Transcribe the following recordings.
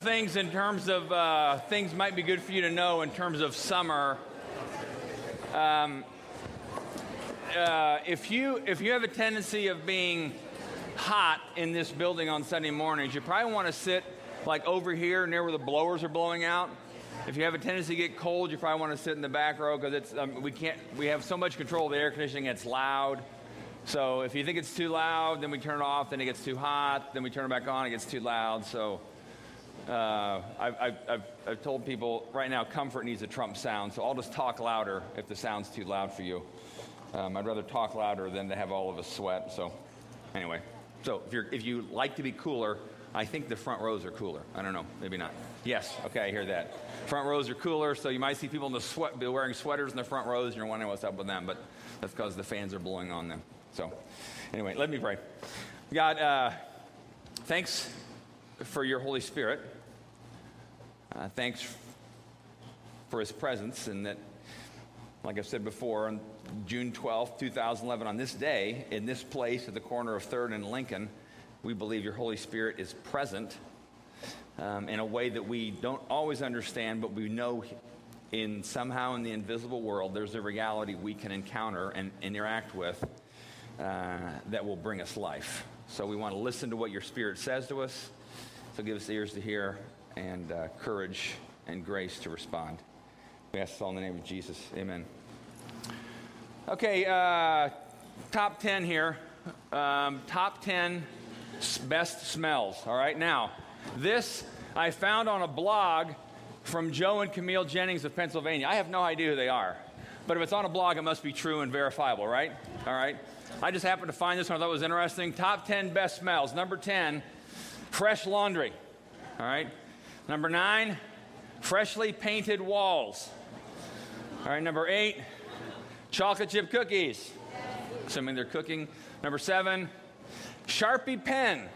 things in terms of uh, things might be good for you to know in terms of summer. Um, uh, if you if you have a tendency of being hot in this building on Sunday mornings, you probably want to sit like over here near where the blowers are blowing out. If you have a tendency to get cold, you probably want to sit in the back row because it's um, we can't we have so much control of the air conditioning. It's loud. So if you think it's too loud, then we turn it off. Then it gets too hot. Then we turn it back on. It gets too loud. So uh, I've, I've, I've, told people right now comfort needs a Trump sound, so I'll just talk louder if the sound's too loud for you. Um, I'd rather talk louder than to have all of us sweat. So, anyway, so if, if you like to be cooler, I think the front rows are cooler. I don't know, maybe not. Yes, okay, I hear that. Front rows are cooler, so you might see people in the sweat wearing sweaters in the front rows, and you're wondering what's up with them, but that's because the fans are blowing on them. So, anyway, let me pray. God, uh, thanks for your Holy Spirit. Uh, thanks for his presence, and that, like I've said before, on June 12th, 2011, on this day, in this place at the corner of 3rd and Lincoln, we believe your Holy Spirit is present um, in a way that we don't always understand, but we know in somehow in the invisible world, there's a reality we can encounter and interact with uh, that will bring us life. So we want to listen to what your Spirit says to us. So give us ears to hear and uh, courage and grace to respond. We ask this all in the name of Jesus. Amen. Okay, uh, top 10 here. Um, top 10 best smells. All right, now, this I found on a blog from Joe and Camille Jennings of Pennsylvania. I have no idea who they are, but if it's on a blog, it must be true and verifiable, right? All right. I just happened to find this one I thought was interesting. Top 10 best smells. Number 10, fresh laundry. All right. Number nine, freshly painted walls. All right, number eight, chocolate chip cookies, assuming they're cooking. Number seven, Sharpie pen.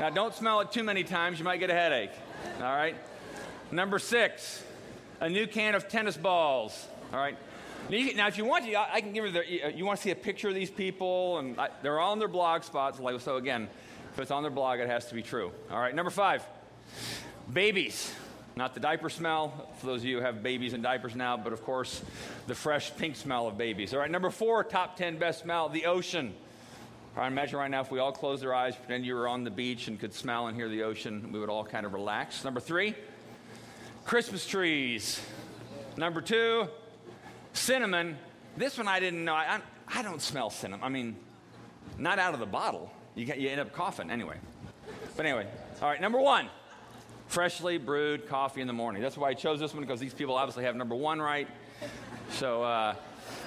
Now, don't smell it too many times, you might get a headache. All right. Number six, a new can of tennis balls. All right. Now, if you want to, I can give you the, you want to see a picture of these people, and I, they're all on their blog spots. Like, so again, if it's on their blog, it has to be true. All right. Number five, Babies, not the diaper smell, for those of you who have babies and diapers now, but of course, the fresh pink smell of babies. All right, number four, top 10 best smell, the ocean. All right, imagine right now if we all closed our eyes, pretend you were on the beach and could smell and hear the ocean, we would all kind of relax. Number three, Christmas trees. Number two, cinnamon. This one I didn't know. I, I, don't smell cinnamon. I mean, not out of the bottle. You, get, you end up coughing anyway. But anyway, all right, number one, freshly brewed coffee in the morning. That's why I chose this one because these people obviously have number one right. So uh,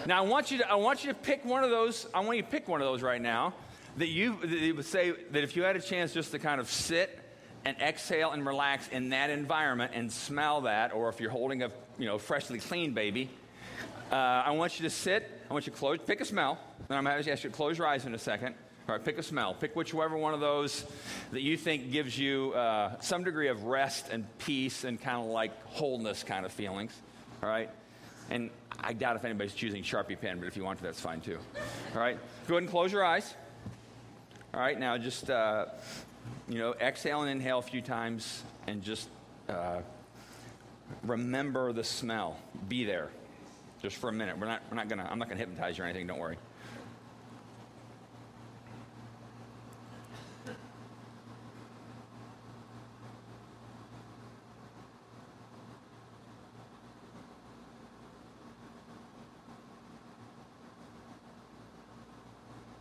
now I want you to I want you to pick one of those. I want you to pick one of those right now that you, that you would say that if you had a chance just to kind of sit and exhale and relax in that environment and smell that, or if you're holding a you know freshly clean baby, uh, I want you to sit. I want you to close, pick a smell. Then I'm going to ask you to close your eyes in a second. All right, pick a smell. Pick whichever one of those that you think gives you uh, some degree of rest and peace and kind of like wholeness kind of feelings. All right? And I doubt if anybody's choosing Sharpie pen, but if you want to, that's fine too. All right? Go ahead and close your eyes. All right, now just, uh, you know, exhale and inhale a few times and just uh, remember the smell. Be there just for a minute. We're not, we're not gonna, I'm not going to hypnotize you or anything, don't worry.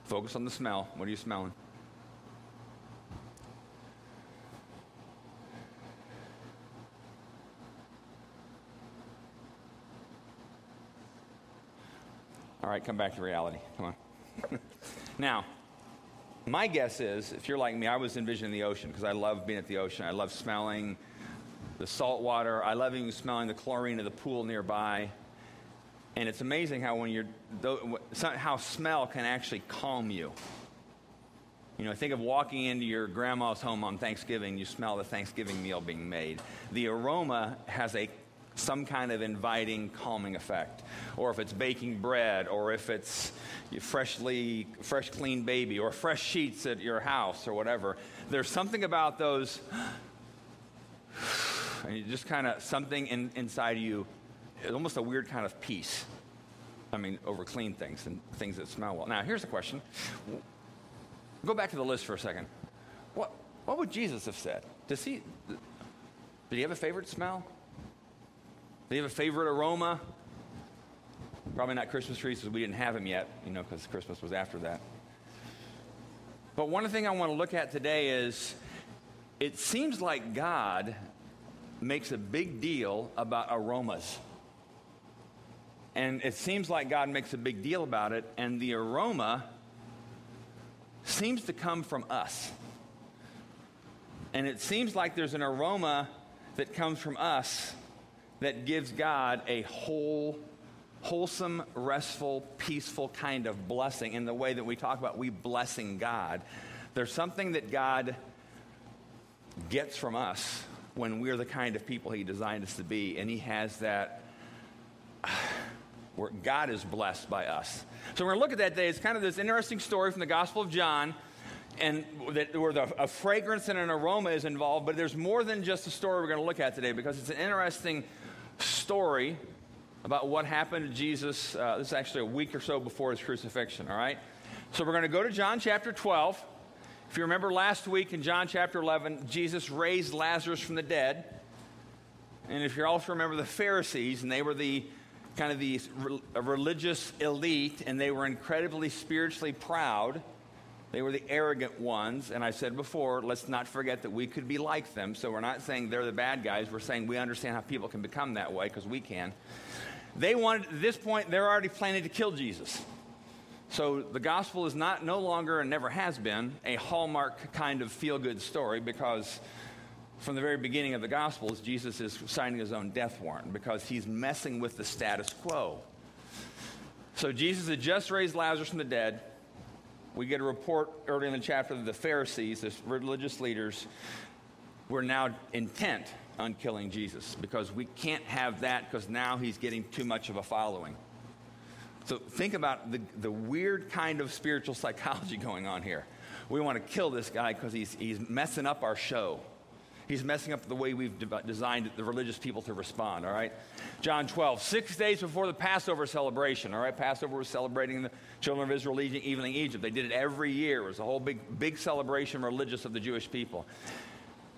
Focus on the smell. What are you smelling? All right, come back to reality. Come on. now, my guess is if you're like me, I was envisioning the ocean because I love being at the ocean. I love smelling the salt water. I love even smelling the chlorine of the pool nearby. And it's amazing how when you're, how smell can actually calm you. You know, think of walking into your grandma's home on Thanksgiving, you smell the Thanksgiving meal being made. The aroma has a some kind of inviting, calming effect. Or if it's baking bread, or if it's freshly, fresh, clean baby, or fresh sheets at your house, or whatever. There's something about those and you just kind of something in, inside of you, almost a weird kind of peace. I mean, over clean things and things that smell well. Now, here's the question. Go back to the list for a second. What, what would Jesus have said? Does he, did he have a favorite smell? Did he have a favorite aroma? Probably not Christmas trees because we didn't have them yet, you know, because Christmas was after that. But one thing I want to look at today is it seems like God makes a big deal about aromas. And it seems like God makes a big deal about it, and the aroma seems to come from us. And it seems like there's an aroma that comes from us that gives God a whole, wholesome, restful, peaceful kind of blessing in the way that we talk about we blessing God. There's something that God gets from us when we're the kind of people He designed us to be, and He has that where God is blessed by us. So we're going to look at that day. It's kind of this interesting story from the Gospel of John, and that, where the, a fragrance and an aroma is involved. But there's more than just a story we're going to look at today because it's an interesting story about what happened to Jesus. Uh, this is actually a week or so before his crucifixion. All right. So we're going to go to John chapter 12. If you remember last week in John chapter 11, Jesus raised Lazarus from the dead. And if you also remember the Pharisees, and they were the kind of the religious elite, and they were incredibly spiritually proud. They were the arrogant ones. And I said before, let's not forget that we could be like them. So we're not saying they're the bad guys. We're saying we understand how people can become that way because we can. They wanted, at this point, they're already planning to kill Jesus. So the gospel is not no longer and never has been a hallmark kind of feel good story because from the very beginning of the Gospels, Jesus is signing his own death warrant because he's messing with the status quo. So Jesus had just raised Lazarus from the dead. We get a report early in the chapter that the Pharisees, the religious leaders, were now intent on killing Jesus because we can't have that because now he's getting too much of a following. So think about the, the weird kind of spiritual psychology going on here. We want to kill this guy because he's, he's messing up our show. He's messing up the way we've designed the religious people to respond, all right? John 12, six days before the Passover celebration, all right? Passover was celebrating the children of Israel leaving Egypt. They did it every year. It was a whole big, big celebration religious of the Jewish people.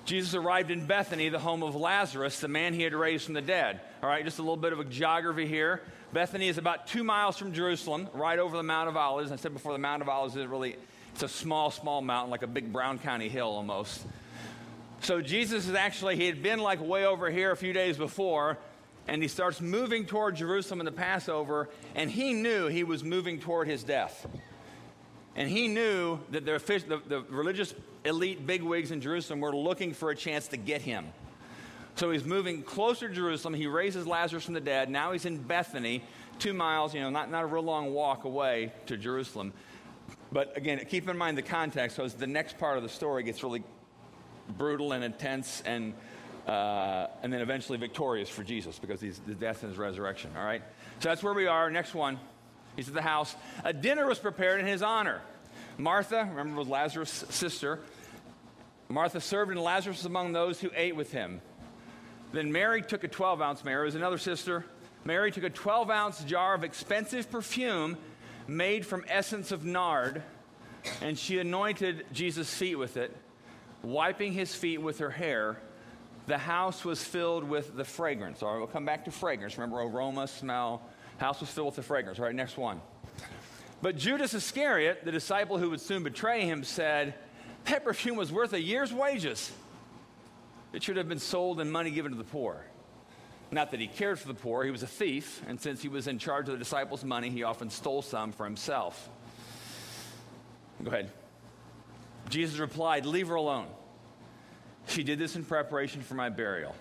Jesus arrived in Bethany, the home of Lazarus, the man he had raised from the dead. All right, just a little bit of a geography here. Bethany is about two miles from Jerusalem, right over the Mount of Olives. I said before, the Mount of Olives is really, it's a small, small mountain, like a big Brown County hill almost. So Jesus is actually, he had been like way over here a few days before, and he starts moving toward Jerusalem in the Passover, and he knew he was moving toward his death. And he knew that the, the, the religious elite bigwigs in Jerusalem were looking for a chance to get him. So he's moving closer to Jerusalem. He raises Lazarus from the dead. Now he's in Bethany, two miles, you know, not, not a real long walk away to Jerusalem. But again, keep in mind the context because the next part of the story gets really brutal and intense and, uh, and then eventually victorious for Jesus because he's the death and his resurrection. All right? So that's where we are. Next one. He's at the house. A dinner was prepared in his honor. Martha, remember, was Lazarus' sister. Martha served, and Lazarus was among those who ate with him. Then Mary took a 12 ounce, Mary was another sister. Mary took a 12 ounce jar of expensive perfume made from essence of nard, and she anointed Jesus' feet with it wiping his feet with her hair, the house was filled with the fragrance. All right, we'll come back to fragrance. Remember, aroma, smell. House was filled with the fragrance. All right, next one. But Judas Iscariot, the disciple who would soon betray him, said, That perfume was worth a year's wages. It should have been sold and money given to the poor. Not that he cared for the poor, he was a thief, and since he was in charge of the disciples' money, he often stole some for himself. Go ahead. Jesus replied, Leave her alone. She did this in preparation for my burial.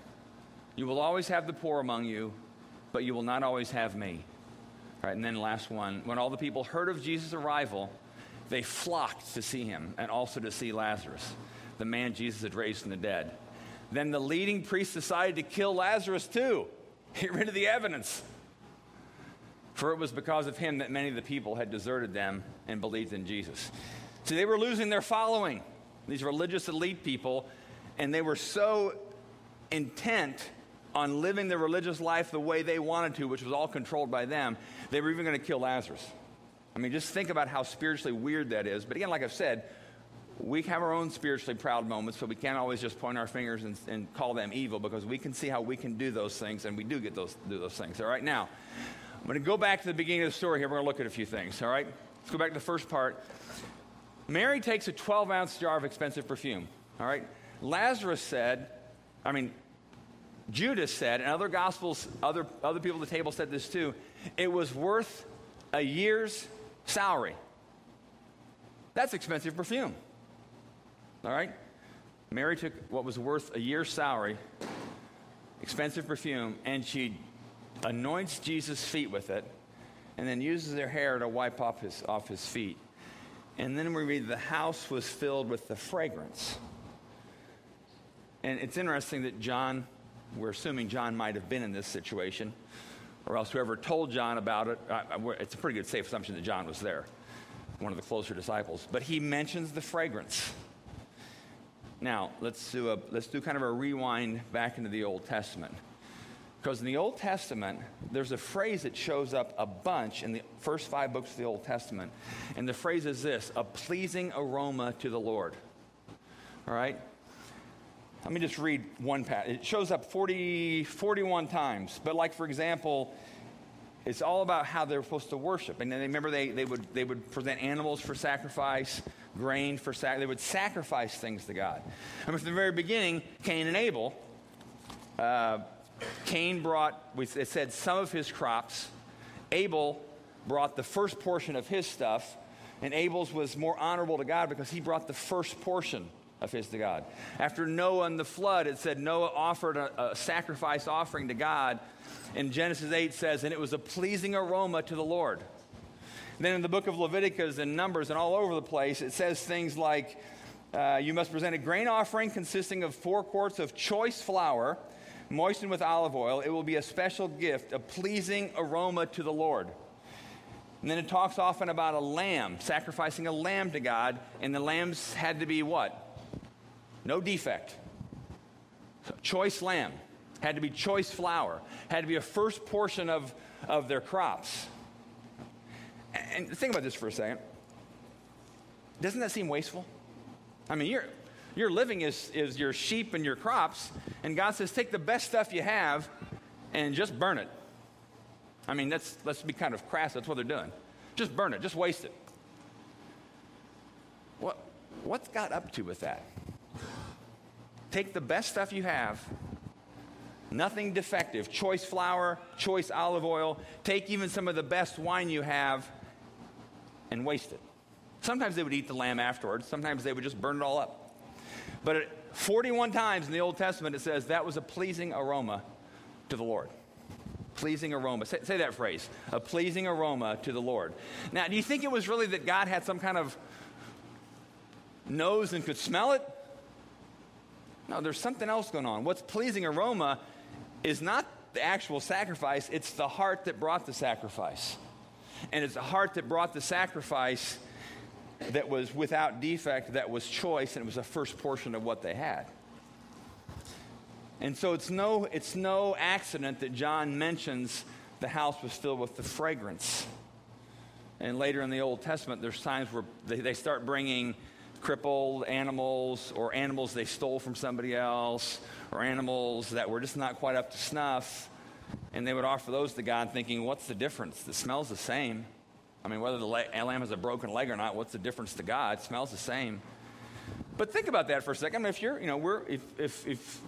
You will always have the poor among you, but you will not always have me. All right, and then last one. When all the people heard of Jesus' arrival, they flocked to see him and also to see Lazarus, the man Jesus had raised from the dead. Then the leading priests decided to kill Lazarus too, get rid of the evidence. For it was because of him that many of the people had deserted them and believed in Jesus. See, they were losing their following, these religious elite people, and they were so intent on living their religious life the way they wanted to, which was all controlled by them, they were even going to kill Lazarus. I mean, just think about how spiritually weird that is. But again, like I've said, we have our own spiritually proud moments, so we can't always just point our fingers and, and, call them evil because we can see how we can do those things, and we do get those do those things. All right, now I'm going to go back to the beginning of the story here. We're going to look at a few things. All right, let's go back to the first part. Mary takes a 12 ounce jar of expensive perfume. All right, Lazarus said, I mean, Judas said, and other gospels, other other people at the table said this too. It was worth a year's salary. That's expensive perfume. All right? Mary took what was worth a year's salary, expensive perfume, and she anoints Jesus' feet with it, and then uses her hair to wipe off his, off his feet. And then we read the house was filled with the fragrance. And it's interesting that John, we're assuming John might have been in this situation, or else whoever told John about it, it's a pretty good safe assumption that John was there, one of the closer disciples. But he mentions the fragrance. Now, let's do, a, let's do kind of a rewind back into the Old Testament. Because in the Old Testament, there's a phrase that shows up a bunch in the first five books of the Old Testament. And the phrase is this a pleasing aroma to the Lord. All right? Let me just read one passage. It shows up 40, 41 times. But, like, for example, it's all about how they're supposed to worship. And then remember, they, they, would, they would present animals for sacrifice grain for sacrifice. They would sacrifice things to God. I mean, from the very beginning, Cain and Abel, uh, Cain brought, it said, some of his crops. Abel brought the first portion of his stuff. And Abel's was more honorable to God because he brought the first portion of his to God. After Noah and the flood, it said Noah offered a, a sacrifice offering to God. And Genesis 8 says, and it was a pleasing aroma to the Lord. Then in the book of Leviticus and Numbers and all over the place, it says things like, uh, you must present a grain offering consisting of four quarts of choice flour, moistened with olive oil. It will be a special gift, a pleasing aroma to the Lord. And then it talks often about a lamb, sacrificing a lamb to God, and the lambs had to be what? No defect. Choice lamb. Had to be choice flour. Had to be a first portion of, of their crops. And think about this for a second. Doesn't that seem wasteful? I mean, your, your living is, is your sheep and your crops, and God says, take the best stuff you have and just burn it. I mean, that's, let's be kind of crass. That's what they're doing. Just burn it, just waste it. What, what's God up to with that? Take the best stuff you have, nothing defective, choice flour, choice olive oil, take even some of the best wine you have, and waste it. Sometimes they would eat the lamb afterwards, sometimes they would just burn it all up. But 41 times in the Old Testament it says that was a pleasing aroma to the Lord. Pleasing aroma. Say, say, that phrase. A pleasing aroma to the Lord. Now, do you think it was really that God had some kind of nose and could smell it? No, there's something else going on. What's pleasing aroma is not the actual sacrifice, it's the heart that brought the sacrifice. And it's a heart that brought the sacrifice that was without defect, that was choice, and it was the first portion of what they had. And so it's no, it's no accident that John mentions the house was filled with the fragrance. And later in the Old Testament, there's times where they, they start bringing crippled animals or animals they stole from somebody else or animals that were just not quite up to snuff. And they would offer those to God thinking, what's the difference? It smells the same. I mean, whether the lamb has a broken leg or not, what's the difference to God? It smells the same. But think about that for a second. I mean, if you're, you know, we're, if, if, if,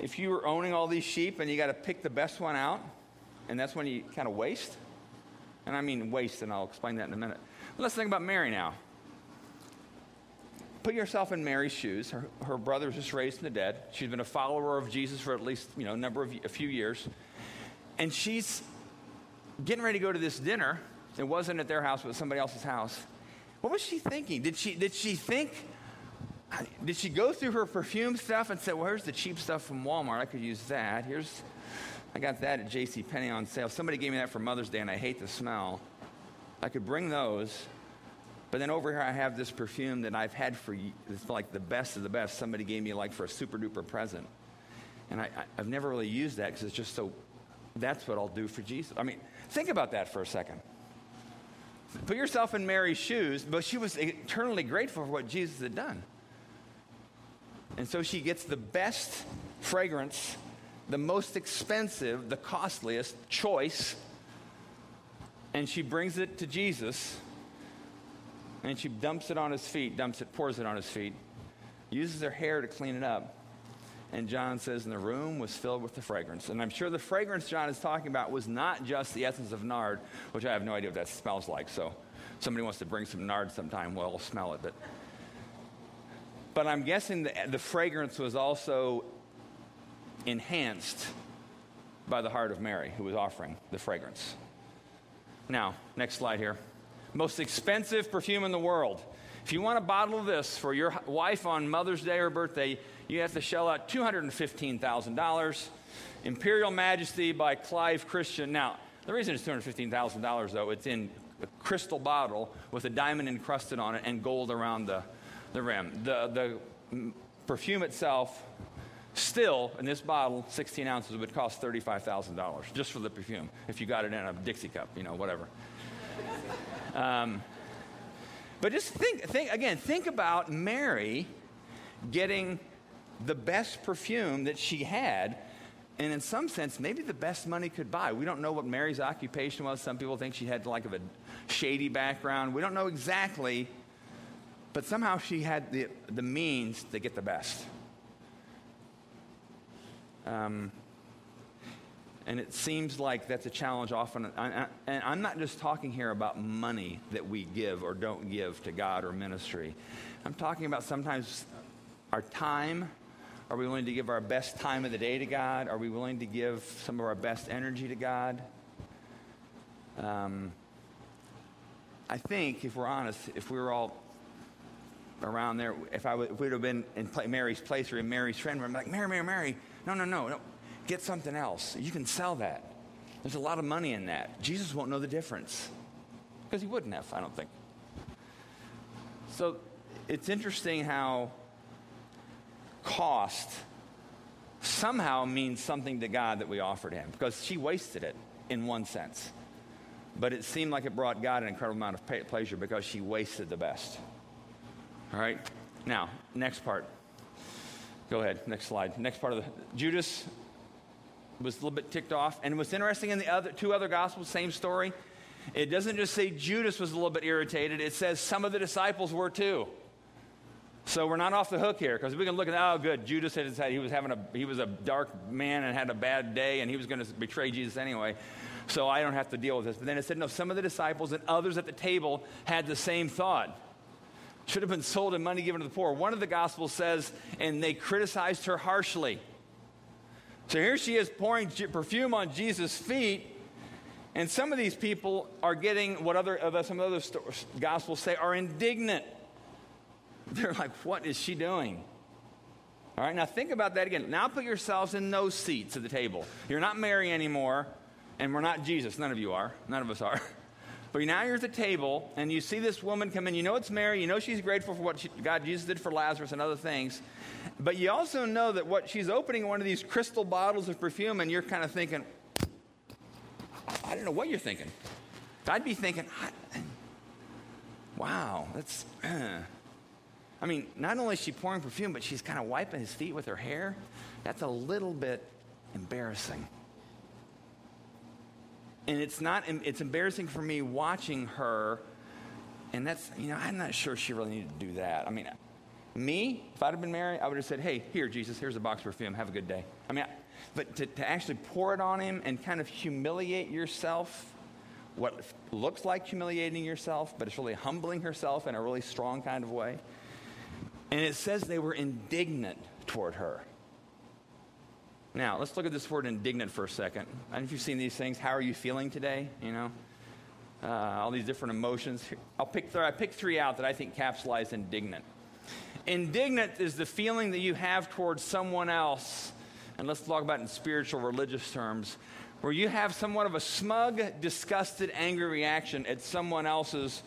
if you were owning all these sheep and you got to pick the best one out, and that's when you kind of waste, and I mean waste, and I'll explain that in a minute. But let's think about Mary now. Put yourself in Mary's shoes. Her, her brother was just raised from the dead. She's been a follower of Jesus for at least, you know, a number of, a few years and she's getting ready to go to this dinner. It wasn't at their house, was somebody else's house. What was she thinking? Did she, did she think, did she go through her perfume stuff and say, well, here's the cheap stuff from Walmart. I could use that. Here's, I got that at J.C. Penney on sale. Somebody gave me that for Mother's Day and I hate the smell. I could bring those. But then over here, I have this perfume that I've had for, it's like the best of the best. Somebody gave me like for a super duper present. And I, have never really used that because it's just so, that's what I'll do for Jesus. I mean, think about that for a second. Put yourself in Mary's shoes, but she was eternally grateful for what Jesus had done. And so she gets the best fragrance, the most expensive, the costliest choice, and she brings it to Jesus, and she dumps it on his feet, dumps it, pours it on his feet, uses her hair to clean it up. And John says, and the room was filled with the fragrance. And I'm sure the fragrance John is talking about was not just the essence of nard, which I have no idea what that smells like. So somebody wants to bring some nard sometime, well, I'll smell it. But, but I'm guessing the, the fragrance was also enhanced by the heart of Mary, who was offering the fragrance. Now, next slide here. Most expensive perfume in the world. If you want a bottle of this for your wife on Mother's Day or birthday, you have to shell out $215,000. Imperial Majesty by Clive Christian. Now, the reason it's $215,000, though, it's in a crystal bottle with a diamond encrusted on it and gold around the, the rim. The, the perfume itself, still, in this bottle, 16 ounces, would cost $35,000 just for the perfume if you got it in a Dixie cup, you know, whatever. Um, but just think, think, again, think about Mary getting the best perfume that she had, and in some sense, maybe the best money could buy. We don't know what Mary's occupation was. Some people think she had like a shady background. We don't know exactly, but somehow she had the, the means to get the best. Um, and it seems like that's a challenge often. And I'm not just talking here about money that we give or don't give to God or ministry. I'm talking about sometimes our time are we willing to give our best time of the day to God? Are we willing to give some of our best energy to God? Um, I think, if we're honest, if we were all around there, if I would, if we'd have been in Mary's place or in Mary's friend room, like, Mary, Mary, Mary, no, no, no, no, get something else. You can sell that. There's a lot of money in that. Jesus won't know the difference because he wouldn't have, I don't think. So it's interesting how cost somehow means something to God that we offered him because she wasted it in one sense. But it seemed like it brought God an incredible amount of pleasure because she wasted the best. All right? Now, next part. Go ahead, next slide. Next part of the Judas was a little bit ticked off. And what's interesting in the other two other gospels, same story. It doesn't just say Judas was a little bit irritated, it says some of the disciples were too. So we're not off the hook here because we can look at oh good Judas had he was having a he was a dark man and had a bad day and he was going to betray Jesus anyway. So I don't have to deal with this. But then it said no some of the disciples and others at the table had the same thought. Should have been sold and money given to the poor. One of the gospels says and they criticized her harshly. So here she is pouring perfume on Jesus' feet and some of these people are getting what other uh, some of some other gospels say are indignant. They're like, what is she doing? All right, now think about that again. Now put yourselves in those seats at the table. You're not Mary anymore, and we're not Jesus. None of you are. None of us are. But now you're at the table, and you see this woman come in. You know it's Mary. You know she's grateful for what she, God, Jesus did for Lazarus and other things. But you also know that what she's opening one of these crystal bottles of perfume, and you're kind of thinking, I don't know what you're thinking. I'd be thinking, wow, that's. I mean, not only is she pouring perfume, but she's kind of wiping his feet with her hair. That's a little bit embarrassing. And it's not, it's embarrassing for me watching her. And that's, you know, I'm not sure she really needed to do that. I mean, me, if I'd have been married, I would have said, hey, here, Jesus, here's a box of perfume. Have a good day. I mean, but to, to actually pour it on him and kind of humiliate yourself, what looks like humiliating yourself, but it's really humbling herself in a really strong kind of way. And it says they were indignant toward her. Now, let's look at this word indignant for a second. I don't know if you've seen these things. How are you feeling today? You know, uh, all these different emotions. I'll pick, th- I three out that I think capsulize indignant. Indignant is the feeling that you have towards someone else, and let's talk about in spiritual, religious terms, where you have somewhat of a smug, disgusted, angry reaction at someone else's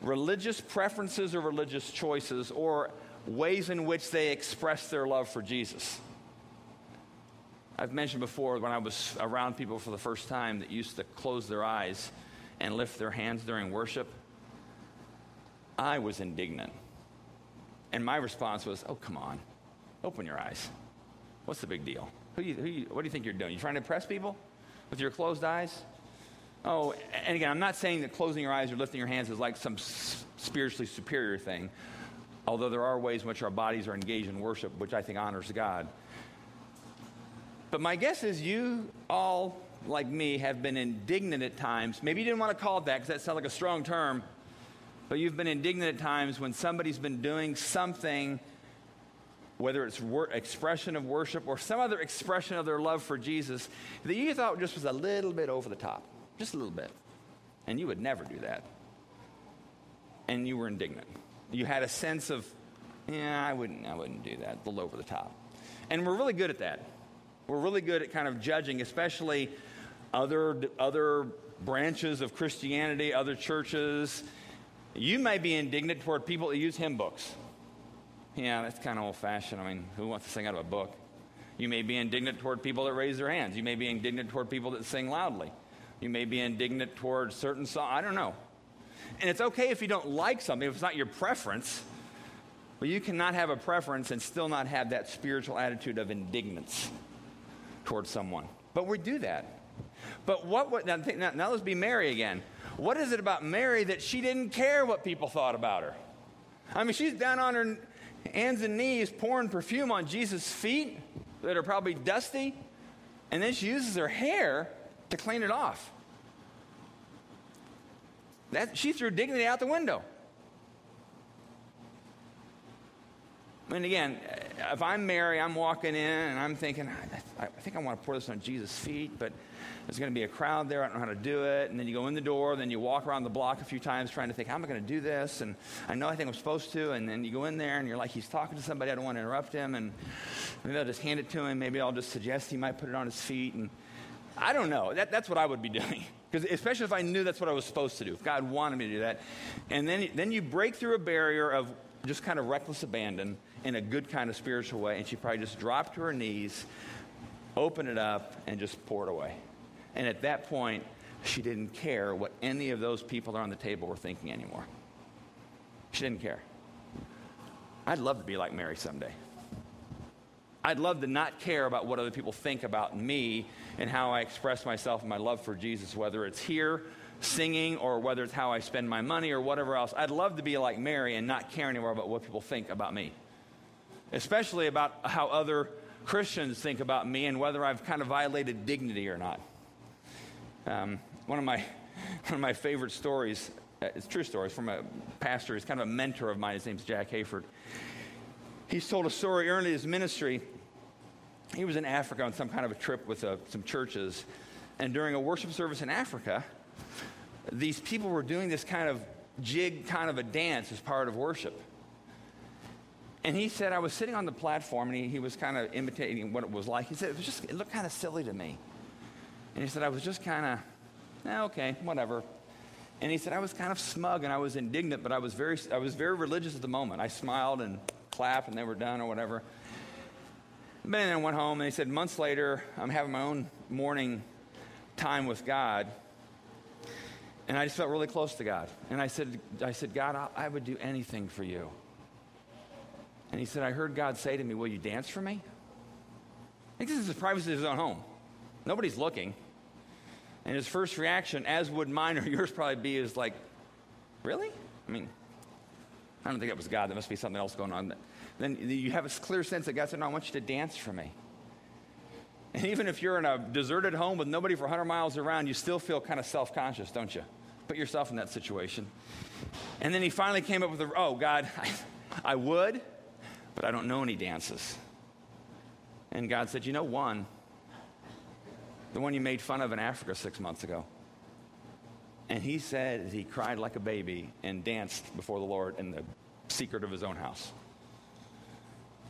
religious preferences or religious choices, or ways in which they express their love for Jesus. I've mentioned before when I was around people for the first time that used to close their eyes and lift their hands during worship. I was indignant. And my response was, oh, come on, open your eyes. What's the big deal? Who you, who you, what do you think you're doing? You trying to impress people with your closed eyes? Oh, and again, I'm not saying that closing your eyes or lifting your hands is like some spiritually superior thing, although there are ways in which our bodies are engaged in worship, which I think honors God. But my guess is you all, like me, have been indignant at times. Maybe you didn't want to call it that because that sounds like a strong term, but you've been indignant at times when somebody's been doing something, whether it's wor- expression of worship or some other expression of their love for Jesus, that you thought just was a little bit over the top, just a little bit. And you would never do that. And you were indignant. You had a sense of, yeah, I wouldn't, I wouldn't do that, a little over the top. And we're really good at that. We're really good at kind of judging, especially other, other branches of Christianity, other churches. You may be indignant toward people that use hymn books. Yeah, that's kind of old fashioned. I mean, who wants to sing out of a book? You may be indignant toward people that raise their hands. You may be indignant toward people that sing loudly. You may be indignant toward certain songs. I don't know. And it's okay if you don't like something, if it's not your preference. But you cannot have a preference and still not have that spiritual attitude of indignance towards someone. But we do that. But what, what now, now, now let's be Mary again. What is it about Mary that she didn't care what people thought about her? I mean, she's down on her hands and knees pouring perfume on Jesus' feet that are probably dusty, and then she uses her hair to clean it off. That, she threw dignity out the window. And again, if I'm Mary, I'm walking in and I'm thinking, I, think I want to pour this on Jesus' feet, but there's going to be a crowd there. I don't know how to do it. And then you go in the door, then you walk around the block a few times trying to think, how am I going to do this? And I know I think I'm supposed to. And then you go in there and you're like, he's talking to somebody. I don't want to interrupt him. And maybe I'll just hand it to him. Maybe I'll just suggest he might put it on his feet. And I don't know. That, that's what I would be doing. Because especially if I knew that's what I was supposed to do, if God wanted me to do that. And then, then you break through a barrier of just kind of reckless abandon in a good kind of spiritual way. And she probably just dropped to her knees, opened it up, and just poured away. And at that point, she didn't care what any of those people around the table were thinking anymore. She didn't care. I'd love to be like Mary someday. I'd love to not care about what other people think about me and how I express myself and my love for Jesus, whether it's here singing or whether it's how I spend my money or whatever else. I'd love to be like Mary and not care anymore about what people think about me especially about how other Christians think about me and whether I've kind of violated dignity or not. Um, one, of my, one of my favorite stories, uh, it's true stories, from a pastor, he's kind of a mentor of mine. His name's Jack Hayford. He's told a story early in his ministry. He was in Africa on some kind of a trip with uh, some churches. And during a worship service in Africa, these people were doing this kind of jig, kind of a dance as part of worship. And he said, I was sitting on the platform and he, he was kind of imitating what it was like. He said, it, was just, it looked kind of silly to me. And he said, I was just kind of, eh, okay, whatever. And he said, I was kind of smug and I was indignant, but I was very, I was very religious at the moment. I smiled and clapped and they were done or whatever. But then I went home and he said, months later, I'm having my own morning time with God. And I just felt really close to God. And I said, I said God, I, I would do anything for you. And he said, I heard God say to me, Will you dance for me? I think this is the privacy of his own home. Nobody's looking. And his first reaction, as would mine or yours probably be, is like, Really? I mean, I don't think that was God. There must be something else going on. Then you have a clear sense that God said, No, I want you to dance for me. And even if you're in a deserted home with nobody for 100 miles around, you still feel kind of self conscious, don't you? Put yourself in that situation. And then he finally came up with, a, Oh, God, I, I would, but I don't know any dances. And God said, You know one? The one you made fun of in Africa six months ago. And he said he cried like a baby and danced before the Lord in the secret of his own house.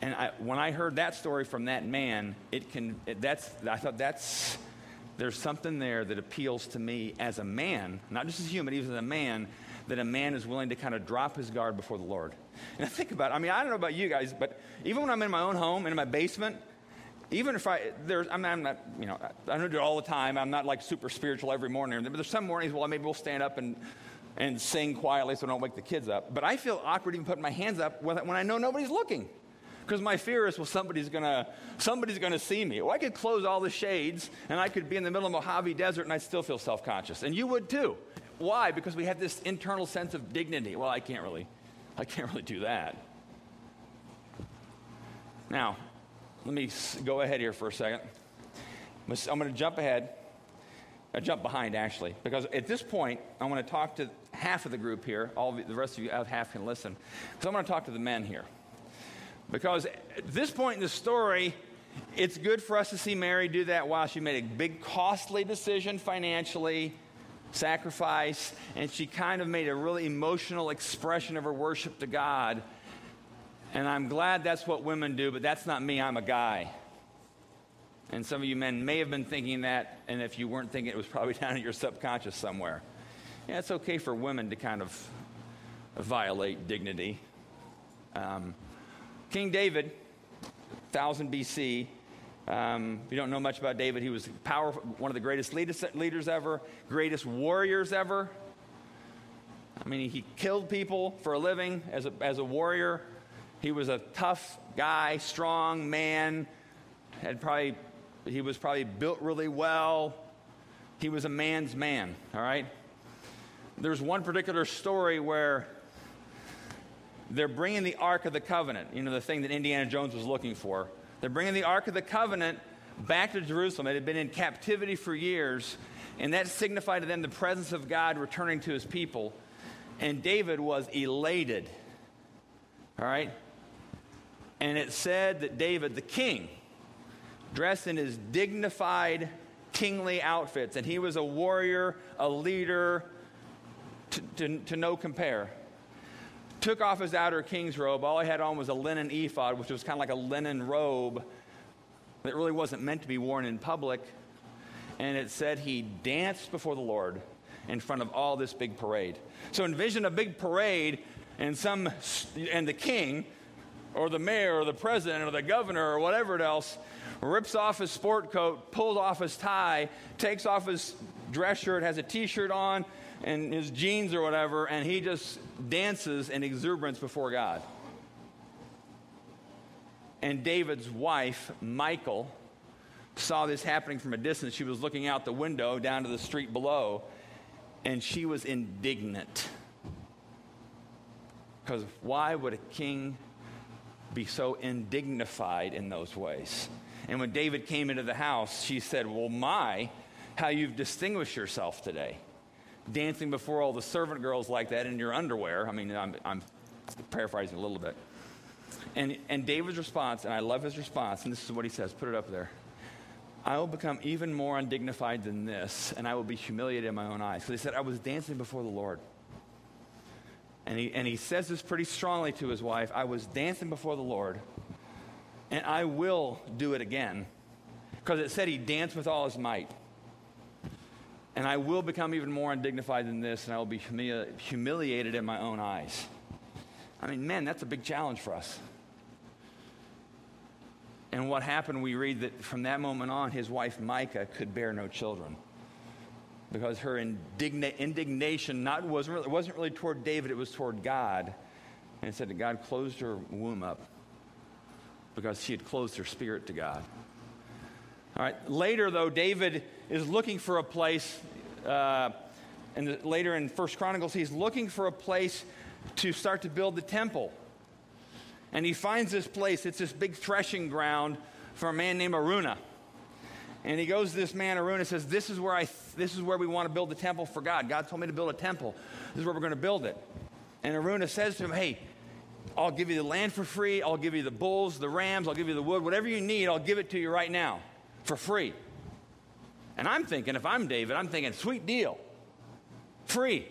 And I, when I heard that story from that man, it can, it, that's, I thought that's, there's something there that appeals to me as a man, not just as a human, even as a man, that a man is willing to kind of drop his guard before the Lord. And I think about it. I mean, I don't know about you guys, but even when I'm in my own home, in my basement, even if I, there's, I'm, I'm not, you know, I don't do it all the time. I'm not like super spiritual every morning. But there's some mornings, well, maybe we'll stand up and, and sing quietly so I don't wake the kids up. But I feel awkward even putting my hands up when I know nobody's looking. Because my fear is, well, somebody's gonna, somebody's gonna see me. Well, I could close all the shades and I could be in the middle of Mojave Desert and I'd still feel self-conscious. And you would too. Why? Because we have this internal sense of dignity. Well, I can't really, I can't really do that. Now, let me go ahead here for a second. I'm going to jump ahead. I uh, jump behind actually, because at this point I want to talk to half of the group here. All the rest of you half can listen, because I'm going to talk to the men here. Because at this point in the story, it's good for us to see Mary do that while she made a big, costly decision financially, sacrifice, and she kind of made a really emotional expression of her worship to God and I'm glad that's what women do, but that's not me. I'm a guy. And some of you men may have been thinking that, and if you weren't thinking, it was probably down in your subconscious somewhere. Yeah, it's okay for women to kind of violate dignity. Um, King David, 1000 BC. Um, if you don't know much about David, he was powerful, one of the greatest leaders ever, greatest warriors ever. I mean, he killed people for a living as a, as a warrior. He was a tough guy, strong man, had probably, he was probably built really well. He was a man's man, all right? There's one particular story where they're bringing the Ark of the Covenant, you know, the thing that Indiana Jones was looking for. They're bringing the Ark of the Covenant back to Jerusalem. It had been in captivity for years, and that signified to them the presence of God returning to his people. And David was elated. All right? And it said that David, the king, dressed in his dignified kingly outfits, and he was a warrior, a leader to, to, to no compare. Took off his outer king's robe. All he had on was a linen ephod, which was kind of like a linen robe that really wasn't meant to be worn in public. And it said he danced before the Lord in front of all this big parade. So envision a big parade and some and the king or the mayor or the president or the governor or whatever else rips off his sport coat, pulls off his tie, takes off his dress shirt, has a t shirt on, and his jeans or whatever, and he just dances in exuberance before God. And David's wife, Michal, saw this happening from a distance. She was looking out the window down to the street below, and she was indignant. Because why would a king be so indignified in those ways. And when David came into the house, she said, Well, my, how you've distinguished yourself today. Dancing before all the servant girls like that in your underwear. I mean, I'm, I'm paraphrasing a little bit. And, and David's response, and I love his response, and this is what he says put it up there. I will become even more undignified than this, and I will be humiliated in my own eyes. So he said, I was dancing before the Lord. And he, and he says this pretty strongly to his wife I was dancing before the Lord, and I will do it again. Because it said he danced with all his might. And I will become even more undignified than this, and I will be humili- humiliated in my own eyes. I mean, man, that's a big challenge for us. And what happened, we read that from that moment on, his wife Micah could bear no children because her indigna- indignation not, wasn't, really, wasn't really toward David, it was toward God. And it said that God closed her womb up because she had closed her spirit to God. All right. Later, though, David is looking for a place, uh, and later in First Chronicles, he's looking for a place to start to build the temple. And he finds this place. It's this big threshing ground for a man named Araunah. And he goes to this man, Araunah, says, this is, where I, this is where we want to build the temple for God. God told me to build a temple. This is where we're going to build it. And Araunah says to him, Hey, I'll give you the land for free. I'll give you the bulls, the rams. I'll give you the wood. Whatever you need, I'll give it to you right now for free. And I'm thinking, if I'm David, I'm thinking, sweet deal. Free.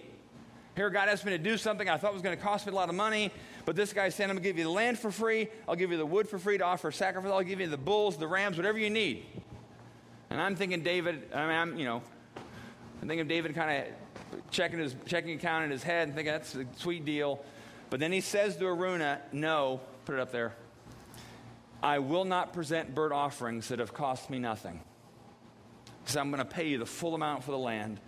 Here, God asked me to do something I thought was going to cost me a lot of money, but this guy said, I'm going to give you the land for free. I'll give you the wood for free to offer sacrifice. I'll give you the bulls, the rams, whatever you need. And I'm thinking David, I mean, I'm, you know, I'm thinking David kind of checking his checking account in his head and thinking that's a sweet deal. But then he says to Araunah, no, put it up there. I will not present burnt offerings that have cost me nothing. Because I'm going to pay you the full amount for the land,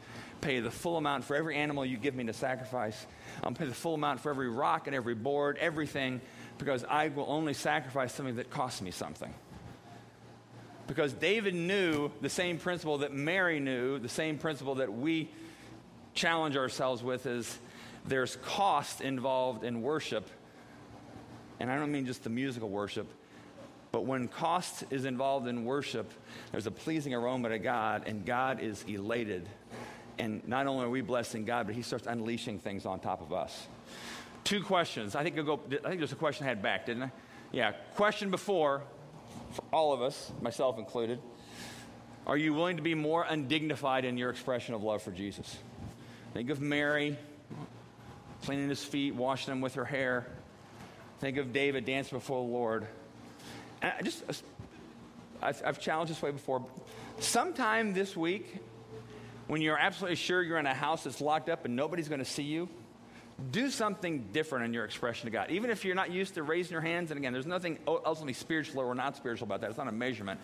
pay you the full amount for every animal you give me to sacrifice. I'll pay the full amount for every rock and every board, everything, because I will only sacrifice something that costs me something. Because David knew the same principle that Mary knew, the same principle that we challenge ourselves with is there's cost involved in worship. And I don't mean just the musical worship, but when cost is involved in worship, there's a pleasing aroma to God, and God is elated. And not only are we blessing God, but He starts unleashing things on top of us. Two questions. I think I'll go. I think there's a question I had back, didn't I? Yeah. Question before for all of us, myself included. Are you willing to be more undignified in your expression of love for Jesus? Think of Mary cleaning his feet, washing them with her hair. Think of David dancing before the Lord. I just, I've, I've challenged this way before. Sometime this week, when you're absolutely sure you're in a house that's locked up and nobody's going to see you, do something different in your expression to God. Even if you're not used to raising your hands, and again, there's nothing ultimately spiritual or not spiritual about that. It's not a measurement.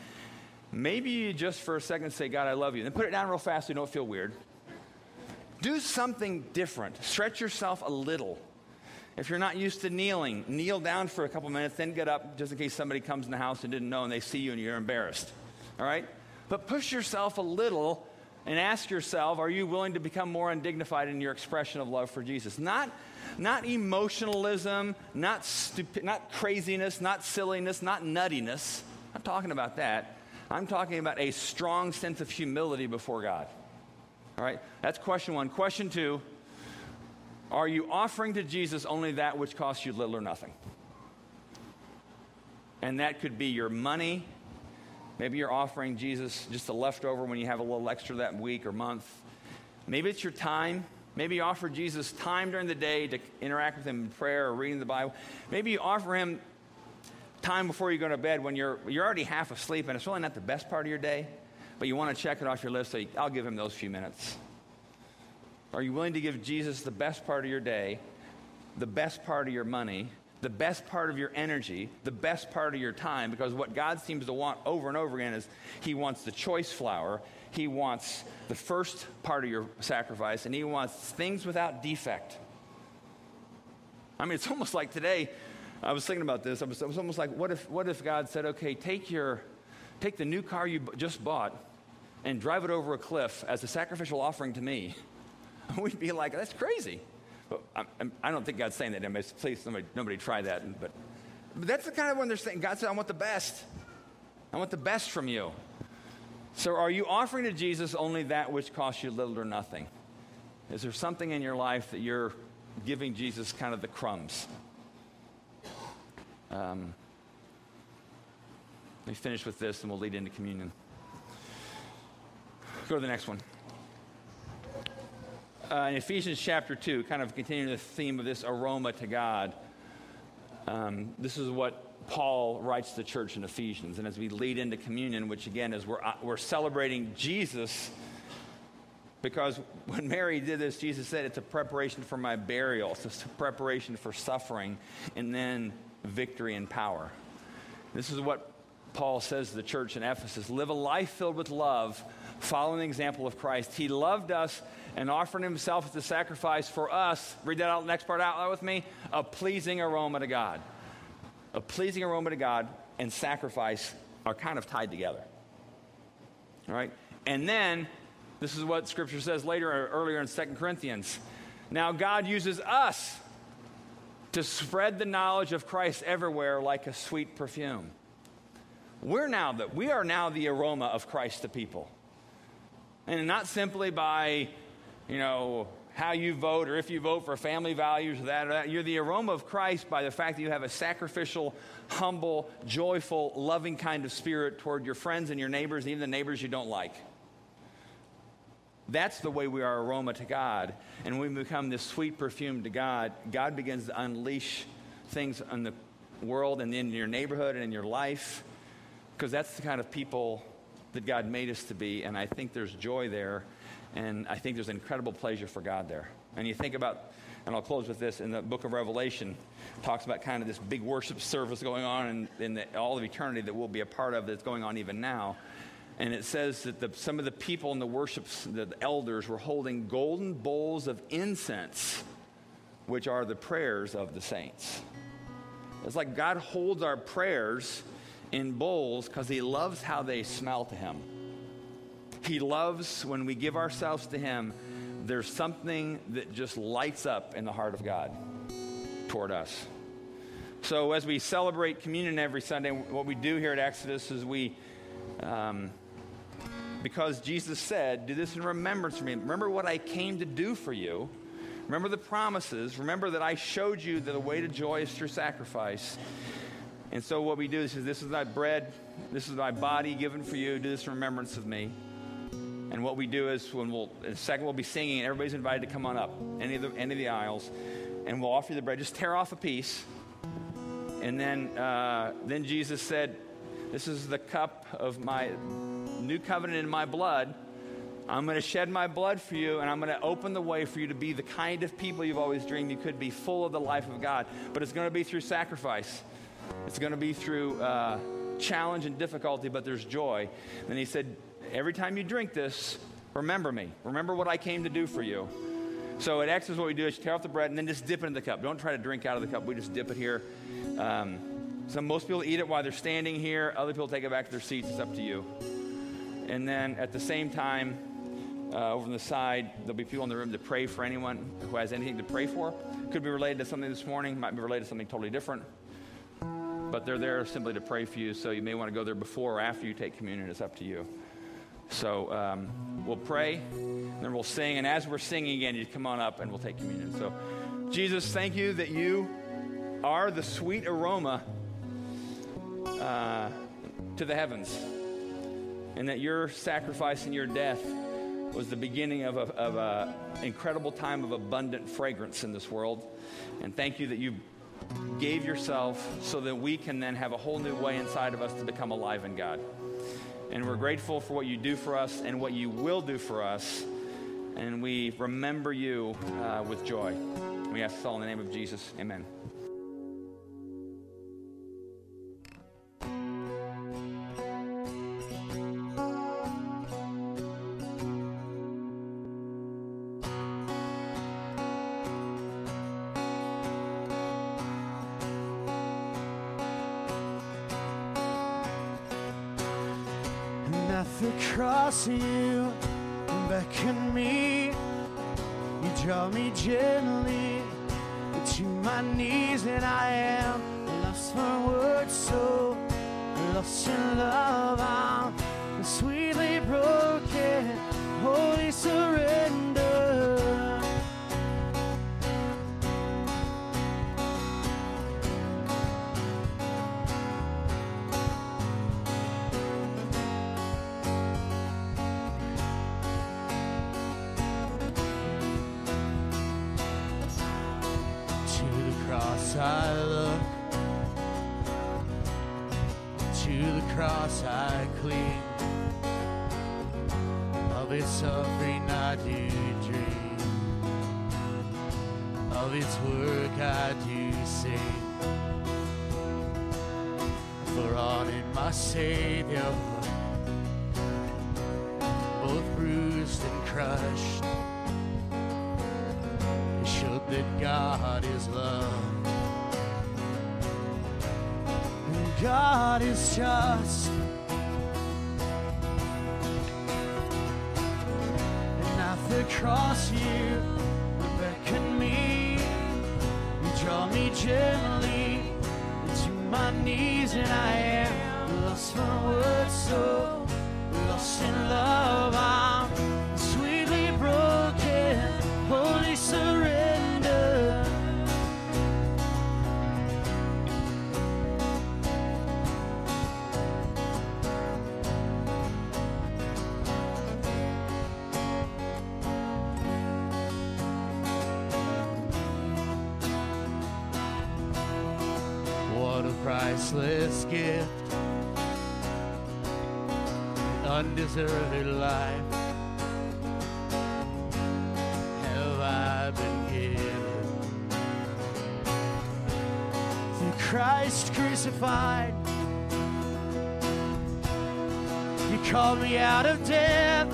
Maybe you just for a second say, God, I love you. and Then put it down real fast so you don't feel weird. Do something different. Stretch yourself a little. If you're not used to kneeling, kneel down for a couple minutes, then get up just in case somebody comes in the house and didn't know and they see you and you're embarrassed. All right? But push yourself a little and ask yourself are you willing to become more undignified in your expression of love for Jesus? Not, not emotionalism, not, stupi- not craziness, not silliness, not nuttiness. I'm talking about that. I'm talking about a strong sense of humility before God. All right? That's question one. Question two Are you offering to Jesus only that which costs you little or nothing? And that could be your money. Maybe you're offering Jesus just a leftover when you have a little extra that week or month. Maybe it's your time. Maybe you offer Jesus time during the day to interact with him in prayer or reading the Bible. Maybe you offer him time before you go to bed when you're, you're already half asleep and it's really not the best part of your day, but you want to check it off your list, so you, I'll give him those few minutes. Are you willing to give Jesus the best part of your day, the best part of your money, the best part of your energy, the best part of your time, because what God seems to want over and over again is He wants the choice flour, He wants the first part of your sacrifice, and He wants things without defect. I mean, it's almost like today, I was thinking about this. I was, was almost like, what if, what if God said, okay, take, your, take the new car you just bought and drive it over a cliff as a sacrificial offering to me? We'd be like, that's crazy. I do not think God's saying that. Please, somebody, nobody try that. But, but that's the kind of one they're saying. God said, I want the best. I want the best from you. So are you offering to Jesus only that which costs you little or nothing? Is there something in your life that you're giving Jesus kind of the crumbs? Um, let me finish with this and we'll lead into communion. Go to the next one uh, in Ephesians chapter 2, kind of continuing the theme of this aroma to God, um, this is what Paul writes to the church in Ephesians. And as we lead into communion, which again is we're, uh, we're celebrating Jesus, because when Mary did this, Jesus said it's a preparation for my burial, it's a preparation for suffering, and then victory and power. This is what Paul says to the church in Ephesus live a life filled with love, following the example of Christ. He loved us and offered himself as a sacrifice for us. Read that out, next part out loud with me. A pleasing aroma to God. A pleasing aroma to God and sacrifice are kind of tied together. All right? And then, this is what Scripture says later, or earlier in 2 Corinthians. Now, God uses us to spread the knowledge of Christ everywhere like a sweet perfume. We're now the, we are now the aroma of Christ to people. And not simply by you know, how you vote or if you vote for family values or that or that. You're the aroma of Christ by the fact that you have a sacrificial, humble, joyful, loving kind of spirit toward your friends and your neighbors even the neighbors you don't like. That's the way we are aroma to God. And when we become this sweet perfume to God, God begins to unleash things in the world and in your neighborhood and in your life. Because that's the kind of people that God made us to be. And I think there's joy there and I think there's incredible pleasure for God there. And you think about And I'll close with this. In the book of Revelation, talks about kind of this big worship service going on in, in the, all of eternity that we'll be a part of that's going on even now. And it says that the, some of the people in the worship, the elders, were holding golden bowls of incense, which are the prayers of the saints. It's like God holds our prayers in bowls because He loves how they smell to Him. He loves when we give ourselves to Him, there's something that just lights up in the heart of God toward us. So, as we celebrate communion every Sunday, what we do here at Exodus is we, um, because Jesus said, Do this in remembrance of me. Remember what I came to do for you. Remember the promises. Remember that I showed you that the way to joy is through sacrifice. And so, what we do is, This is my bread, this is my body given for you. Do this in remembrance of me. And what we do is, when we'll, in a second, we'll be singing, and everybody's invited to come on up, any of the, any of the aisles, and we'll offer you the bread. Just tear off a piece and then, uh, then Jesus said, This is the cup of my new covenant in my blood. I'm going to shed my blood for you, and I'm going to open the way for you to be the kind of people you've always dreamed you could be, full of the life of God. But it's going to be through sacrifice, it's going to be through uh, challenge and difficulty, but there's joy. And he said, Every time you drink this, remember me. Remember what I came to do for you. So at Exodus, what we do is tear off the bread and then just dip it in the cup. Don't try to drink out of the cup. We just dip it here. Um, so most people eat it while they're standing here. Other people take it back to their seats. It's up to you. And then at the same time, uh, over on the side, there'll be people in the room to pray for anyone who has anything to pray for. Could be related to something this morning. Might be related to something totally different. But they're there simply to pray for you. So you may want to go there before or after you take communion. It's up to you. So um, we'll pray, then we'll sing. And as we're singing again, you come on up and we'll take communion. So, Jesus, thank you that you are the sweet aroma uh, to the heavens, and that your sacrifice and your death was the beginning of an incredible time of abundant fragrance in this world. And thank you that you gave yourself so that we can then have a whole new way inside of us to become alive in God. And we're grateful for what you do for us and what you will do for us. And we remember you uh, with joy. We ask this all in the name of Jesus. Amen. I look, to the cross I cling. Of its suffering I do dream, of its work I do sing. For on it my Savior, God is just. And at the cross you beckon me, you draw me gently to my knees, and I am lost for words, priceless gift, an undeserved life. Have I been given through Christ crucified? You called me out of death.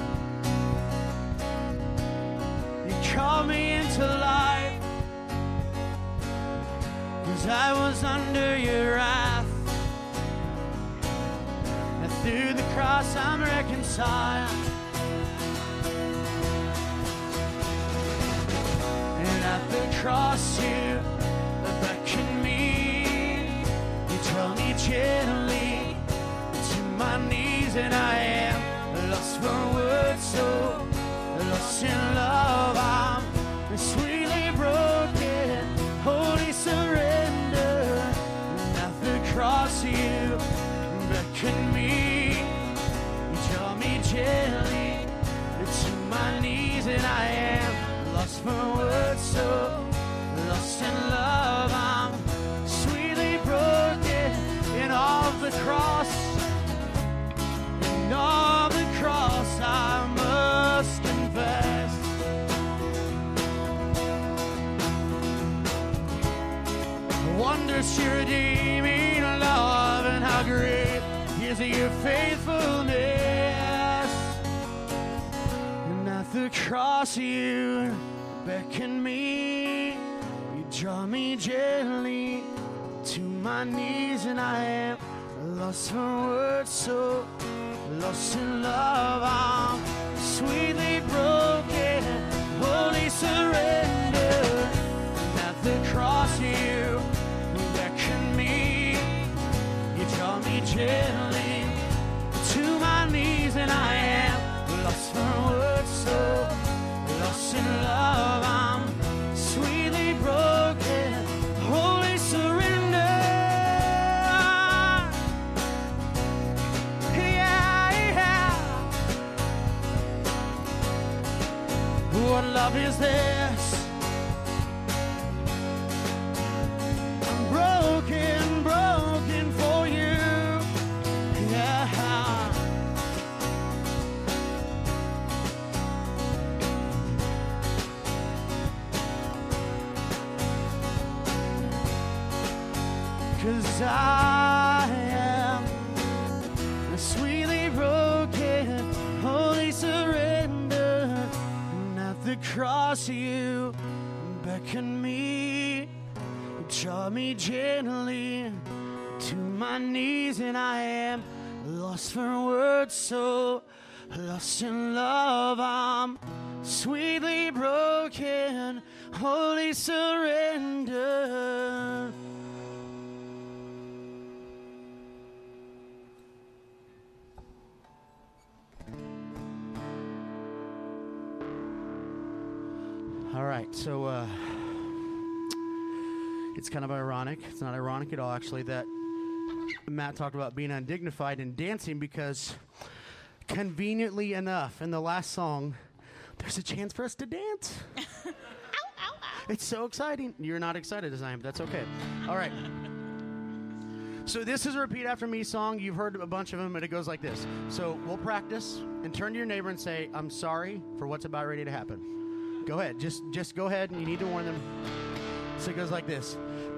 You called me into life. Cause I was under your wrath. And through the cross I'm reconciled. And at the cross you beckon me. You tell me gently to my knees, and I am lost for words, so lost in love. I'm sweetly beckon me. You tell me gently to my knees, and I am lost for words, so lost in love. I'm sweetly broken in all the cross, in all the cross. I must confess. Wonders your redeeming love and how great is your faithfulness. And at the cross you beckon me, you draw me gently to my knees, and I am lost for words, so lost in love. I'm sweetly broken, right, so uh, it's kind of ironic. It's not ironic at all, actually, that Matt talked about being undignified and dancing because, conveniently enough, in the last song, there's a chance for us to dance. It's so exciting. You're not excited as I am. but That's okay. All right. So this is a repeat after me song. You've heard a bunch of them, and it goes like this. So we'll practice and turn to your neighbor and say, "I'm sorry for what's about ready to happen." Go ahead. Just just go ahead and you need to warn them. So it goes like this.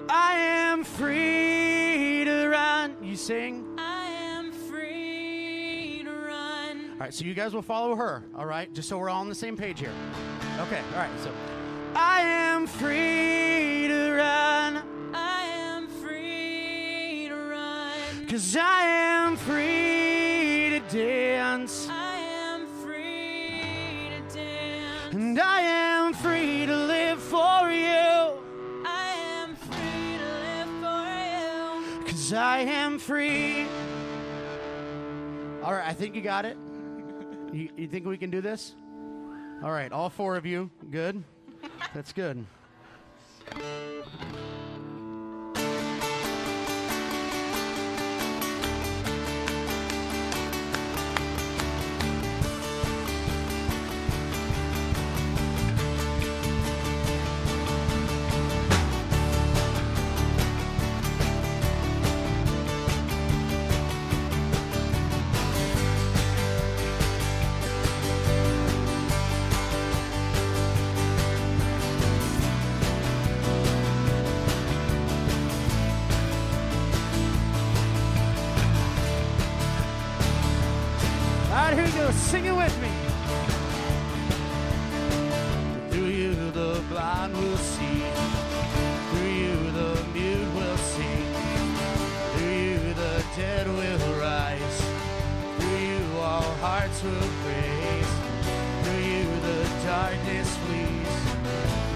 I am free to run. You sing. I am free to run. All right, so you guys will follow her, all right? Just so we're all on the same page here. Okay, all right, so I am free to run, I am free to run. cause I am free to dance, and I am free to live for you, I am free to live for you. cause I am free. All right, I think you got it. You, you think we can do this? All right, all four of you. Good. That's good. Sing it with me. Through you the blind will see. Through you the mute will sing. Through you the dead will rise. Through you all hearts will praise. Through you the darkness flees.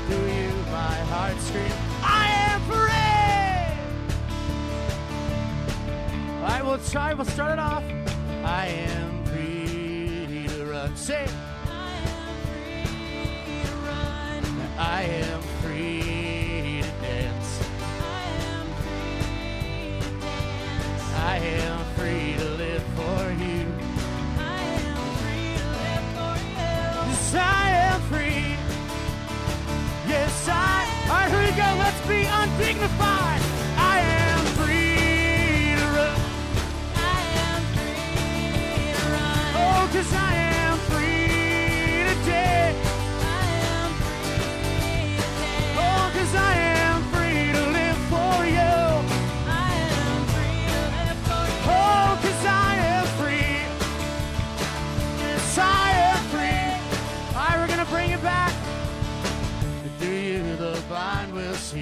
Through you my heart screams, I am free! I will try, we'll start it off. I am. Say, I am free run. I am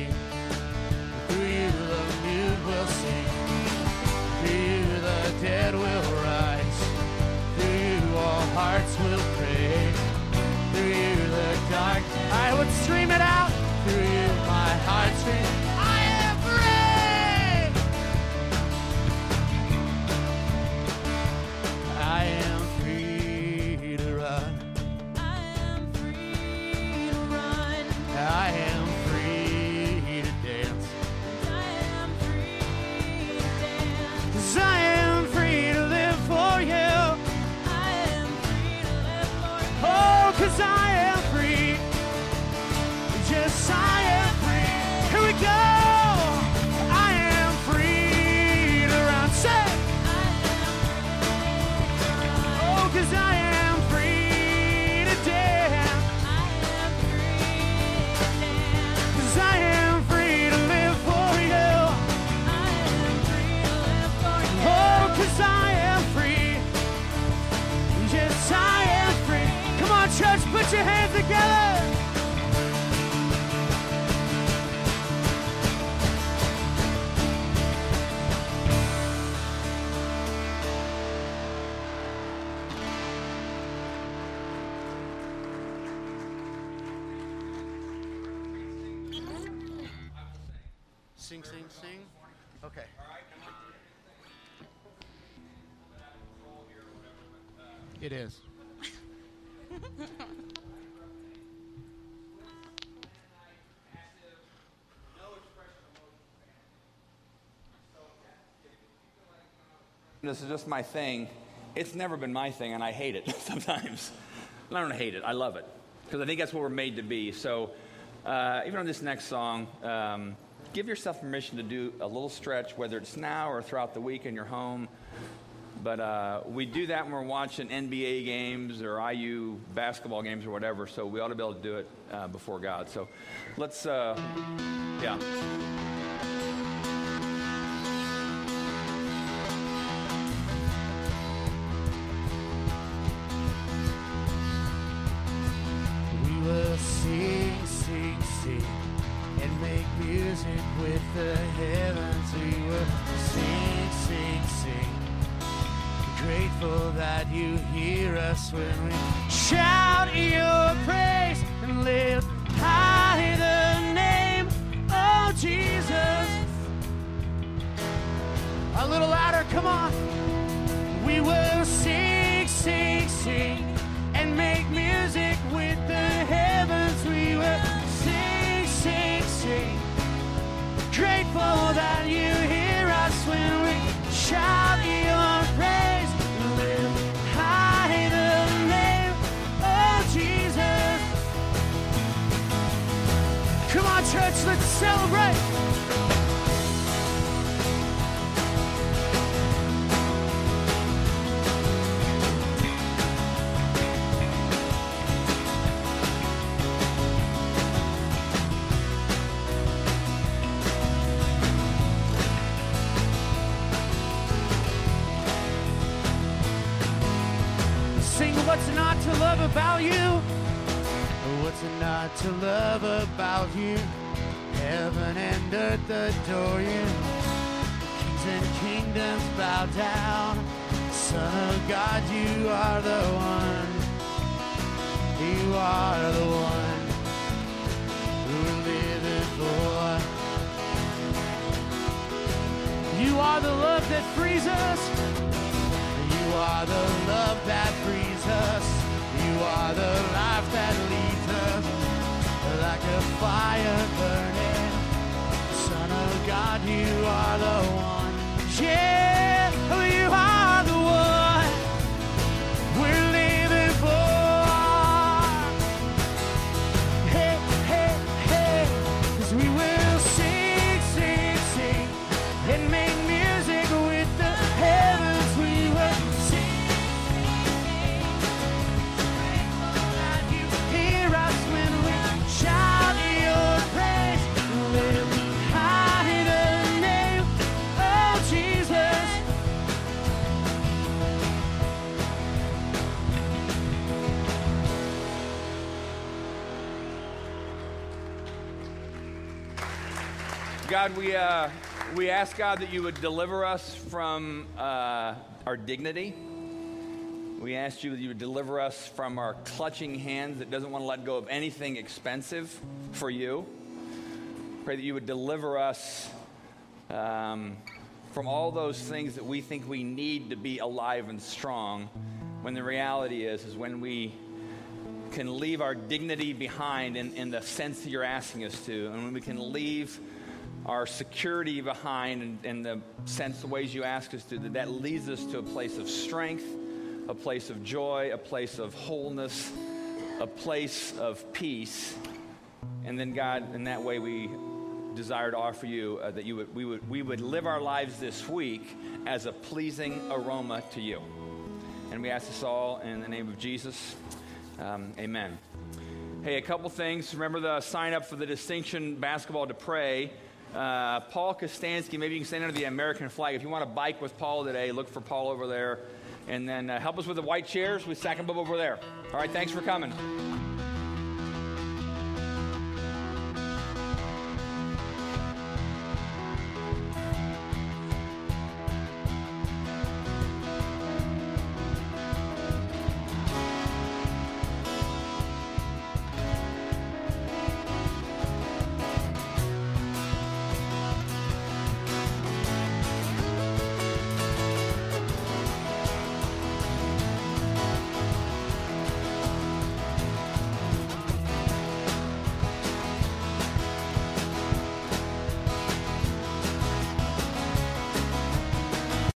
Through you, the mute will sing. Through you, the dead will rise. Through you, all hearts will pray. Through you, the dark. I would scream it out. This is just my thing. It's never been my thing, and I hate it sometimes. I don't hate it. I love it because I think that's what we're made to be. So, uh, even on this next song, um, give yourself permission to do a little stretch, whether it's now or throughout the week in your home. But uh, we do that when we're watching NBA games or IU basketball games or whatever. So we ought to be able to do it uh, before God. So let's, uh, yeah. The heavens. We will sing, sing, sing. Grateful that you hear us when we shout your praise and lift high the name of Jesus. A little louder, come on. We will sing, sing, sing, Grateful that you hear us when we shout your praise. Lift high the name of Jesus. Come on, church, let's celebrate. Love about you? What's it not to love about you? Heaven and earth adore you. Kings and kingdoms bow down. Son of God, you are the one. You are the one who we're living for. You are the love that frees us. You are the love that frees us. You are the life that leads us like a fire burning. Son of God, you are the one. Yeah, God, we, uh, we ask God that you would deliver us from uh, our dignity. We ask you that you would deliver us from our clutching hands that doesn't want to let go of anything expensive for you. Pray that you would deliver us um, from all those things that we think we need to be alive and strong, when the reality is, is when we can leave our dignity behind in, in the sense that you're asking us to, and when we can leave our security behind in, in the sense, the ways you ask us to, that that leads us to a place of strength, a place of joy, a place of wholeness, a place of peace. And then, God, in that way, we desire to offer you uh, that you would, we, would, we would live our lives this week as a pleasing aroma to you. And we ask this all in the name of Jesus. Um, amen. Hey, a couple things. Remember the sign up for the Distinction Basketball to Pray. Uh, Paul Kostansky, maybe you can stand under the American flag. If you want to bike with Paul today, look for Paul over there. And then uh, help us with the white chairs. We stack them up over there. All right, thanks for coming.